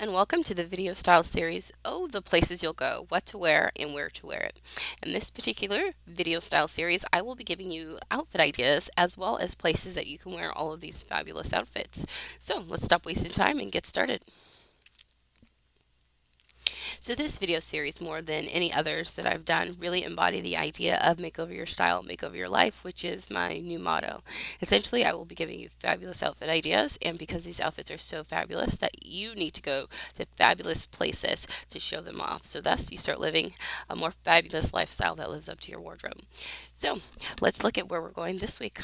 and welcome to the video style series, Oh, the Places You'll Go, What to Wear and Where to Wear It. In this particular video style series, I will be giving you outfit ideas as well as places that you can wear all of these fabulous outfits. So let's stop wasting time and get started. So this video series, more than any others that I've done, really embody the idea of make over your style, make over your life, which is my new motto. Essentially, I will be giving you fabulous outfit ideas, and because these outfits are so fabulous that you need to go to fabulous places to show them off. So thus, you start living a more fabulous lifestyle that lives up to your wardrobe. So let's look at where we're going this week.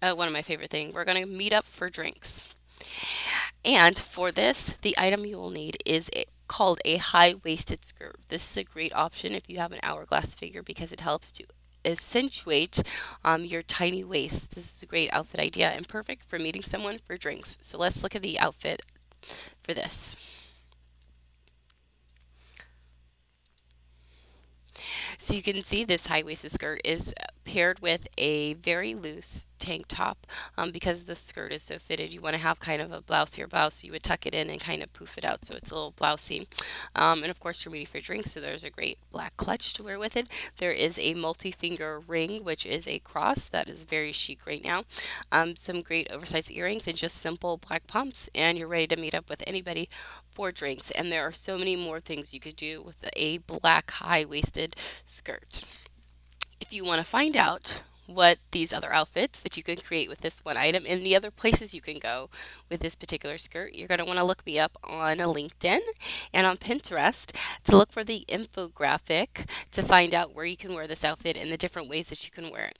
Uh, one of my favorite things, we're going to meet up for drinks. And for this, the item you will need is called a high-waisted skirt. This is a great option if you have an hourglass figure because it helps to accentuate um, your tiny waist. This is a great outfit idea and perfect for meeting someone for drinks. So let's look at the outfit for this. So you can see this high-waisted skirt is paired with a very loose tank top um, because the skirt is so fitted you want to have kind of a blouse here blouse you would tuck it in and kind of poof it out so it's a little blousey um, and of course you're meeting for drinks so there's a great black clutch to wear with it. There is a multi-finger ring which is a cross that is very chic right now. Um, some great oversized earrings and just simple black pumps and you're ready to meet up with anybody for drinks. And there are so many more things you could do with a black high-waisted skirt if you want to find out what these other outfits that you can create with this one item and the other places you can go with this particular skirt, you're going to want to look me up on LinkedIn and on Pinterest to look for the infographic to find out where you can wear this outfit and the different ways that you can wear it.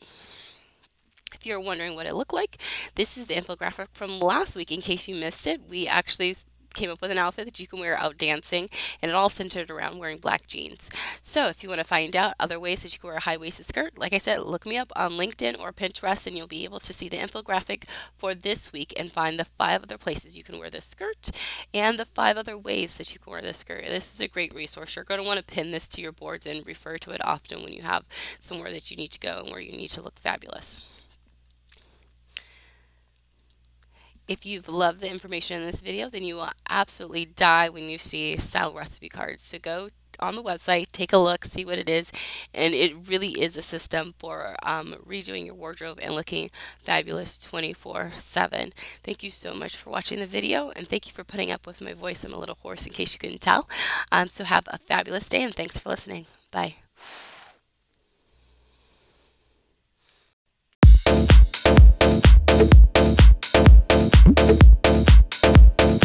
If you're wondering what it looked like, this is the infographic from last week. In case you missed it, we actually came up with an outfit that you can wear out dancing, and it all centered around wearing black jeans. So if you want to find out other ways that you can wear a high waisted skirt, like I said, look me up on LinkedIn or Pinterest, and you'll be able to see the infographic for this week and find the five other places you can wear this skirt and the five other ways that you can wear this skirt. This is a great resource. You're going to want to pin this to your boards and refer to it often when you have somewhere that you need to go and where you need to look fabulous. If you've loved the information in this video, then you will absolutely die when you see style recipe cards. So go on the website, take a look, see what it is, and it really is a system for um, redoing your wardrobe and looking fabulous 24-7. Thank you so much for watching the video, and thank you for putting up with my voice. I'm a little hoarse in case you couldn't tell. Um, so have a fabulous day, and thanks for listening. Bye.